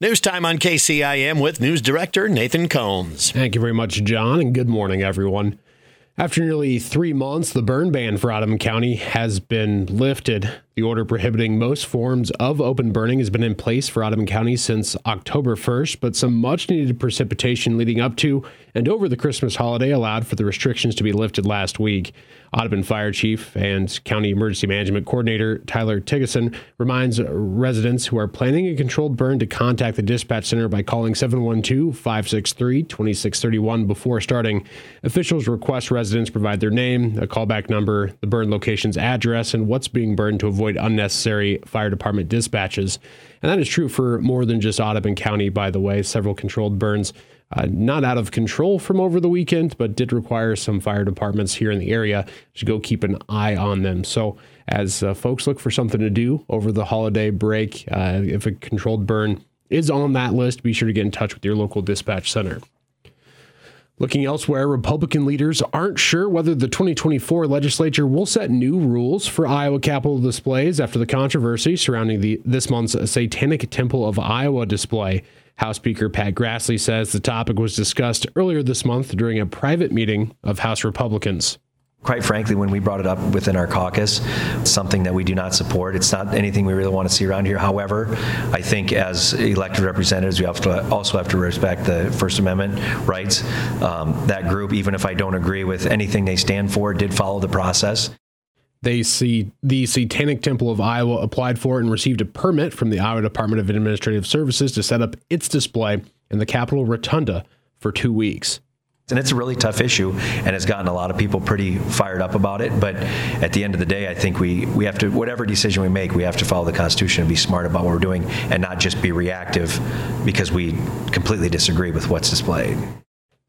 News time on KCIM with News Director Nathan Combs. Thank you very much, John, and good morning, everyone. After nearly three months, the burn ban for Audubon County has been lifted. The order prohibiting most forms of open burning has been in place for Audubon County since October 1st, but some much needed precipitation leading up to and over the Christmas holiday allowed for the restrictions to be lifted last week. Audubon Fire Chief and County Emergency Management Coordinator Tyler Tiggeson reminds residents who are planning a controlled burn to contact the dispatch center by calling 712 563 2631 before starting. Officials request residents provide their name, a callback number, the burn location's address, and what's being burned to avoid unnecessary fire department dispatches. And that is true for more than just Audubon County, by the way. Several controlled burns uh, not out of control from over the weekend, but did require some fire departments here in the area to go keep an eye on them. So, as uh, folks look for something to do over the holiday break, uh, if a controlled burn is on that list, be sure to get in touch with your local dispatch center. Looking elsewhere, Republican leaders aren't sure whether the 2024 legislature will set new rules for Iowa Capitol displays after the controversy surrounding the this month's Satanic Temple of Iowa display. House Speaker Pat Grassley says the topic was discussed earlier this month during a private meeting of House Republicans. Quite frankly, when we brought it up within our caucus, something that we do not support. It's not anything we really want to see around here. However, I think as elected representatives, we also have to respect the First Amendment rights. Um, that group, even if I don't agree with anything they stand for, did follow the process. They see the Satanic Temple of Iowa applied for and received a permit from the Iowa Department of Administrative Services to set up its display in the Capitol Rotunda for two weeks. And it's a really tough issue and has gotten a lot of people pretty fired up about it. But at the end of the day, I think we, we have to, whatever decision we make, we have to follow the Constitution and be smart about what we're doing and not just be reactive because we completely disagree with what's displayed.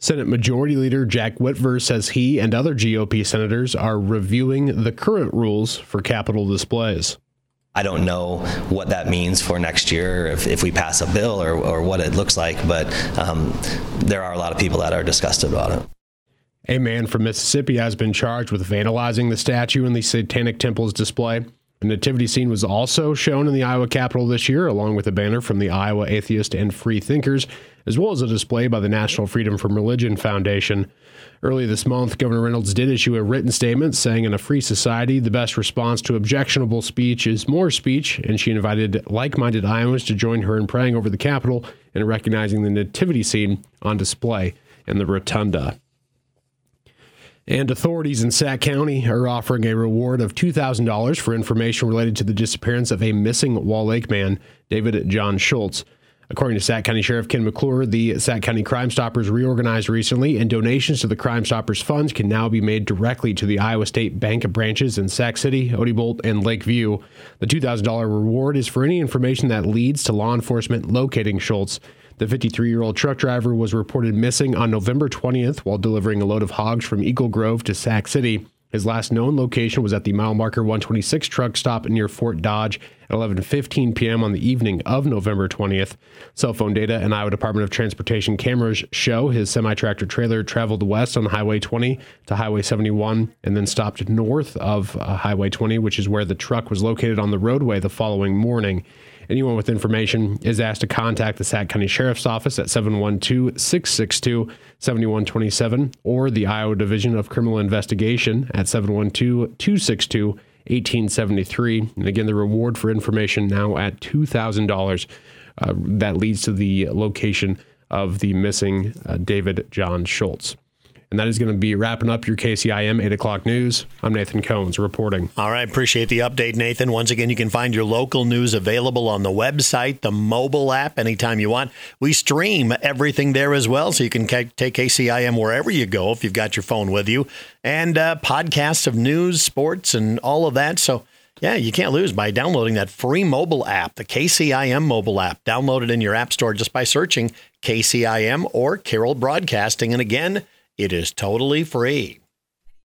Senate Majority Leader Jack Whitver says he and other GOP senators are reviewing the current rules for Capitol displays. I don't know what that means for next year, if, if we pass a bill or, or what it looks like, but um, there are a lot of people that are disgusted about it. A man from Mississippi has been charged with vandalizing the statue in the Satanic Temple's display. A nativity scene was also shown in the Iowa Capitol this year, along with a banner from the Iowa Atheist and Free Thinkers, as well as a display by the National Freedom from Religion Foundation. Early this month, Governor Reynolds did issue a written statement saying, in a free society, the best response to objectionable speech is more speech, and she invited like minded Iowans to join her in praying over the Capitol and recognizing the nativity scene on display in the rotunda. And authorities in Sac County are offering a reward of $2,000 for information related to the disappearance of a missing Wall Lake man, David John Schultz. According to Sac County Sheriff Ken McClure, the Sac County Crime Stoppers reorganized recently, and donations to the Crime Stoppers funds can now be made directly to the Iowa State Bank of branches in Sac City, Odebolt, and Lakeview. The $2,000 reward is for any information that leads to law enforcement locating Schultz. The 53 year old truck driver was reported missing on November 20th while delivering a load of hogs from Eagle Grove to Sac City. His last known location was at the mile marker 126 truck stop near Fort Dodge at 11:15 p.m. on the evening of November 20th. Cell phone data and Iowa Department of Transportation cameras show his semi-tractor trailer traveled west on Highway 20 to Highway 71 and then stopped north of uh, Highway 20, which is where the truck was located on the roadway the following morning. Anyone with information is asked to contact the Sac County Sheriff's Office at 712 662 7127 or the Iowa Division of Criminal Investigation at 712 262 1873. And again, the reward for information now at $2,000. Uh, that leads to the location of the missing uh, David John Schultz. And that is going to be wrapping up your KCIM 8 o'clock news. I'm Nathan Cones reporting. All right. Appreciate the update, Nathan. Once again, you can find your local news available on the website, the mobile app, anytime you want. We stream everything there as well, so you can take KCIM wherever you go if you've got your phone with you, and uh, podcasts of news, sports, and all of that. So, yeah, you can't lose by downloading that free mobile app, the KCIM mobile app. Download it in your app store just by searching KCIM or Carroll Broadcasting. And again, it is totally free.